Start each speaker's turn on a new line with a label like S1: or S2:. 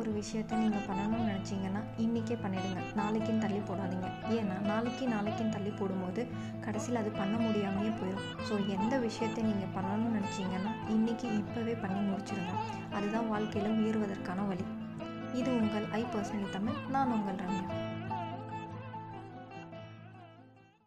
S1: ஒரு விஷயத்த நீங்கள் பண்ணணும்னு நினச்சிங்கன்னா இன்றைக்கே பண்ணிடுங்க. நாளைக்குன்னு தள்ளி போடாதீங்க. ஏன்னா நாளைக்கு நாளைக்குன்னு தள்ளி போடும்போது கடைசியில் அது பண்ண முடியாமையே போயிடும் ஸோ எந்த விஷயத்தை நீங்கள் பண்ணணும்னு நினச்சிங்கன்னா இன்றைக்கி இப்போவே பண்ணி முடிச்சிடுங்க அதுதான் வாழ்க்கையில் உயர்வதற்கான வழி. இது உங்கள் ஐ பர்சனல் தமிழ் நான் உங்கள் ரம்யா.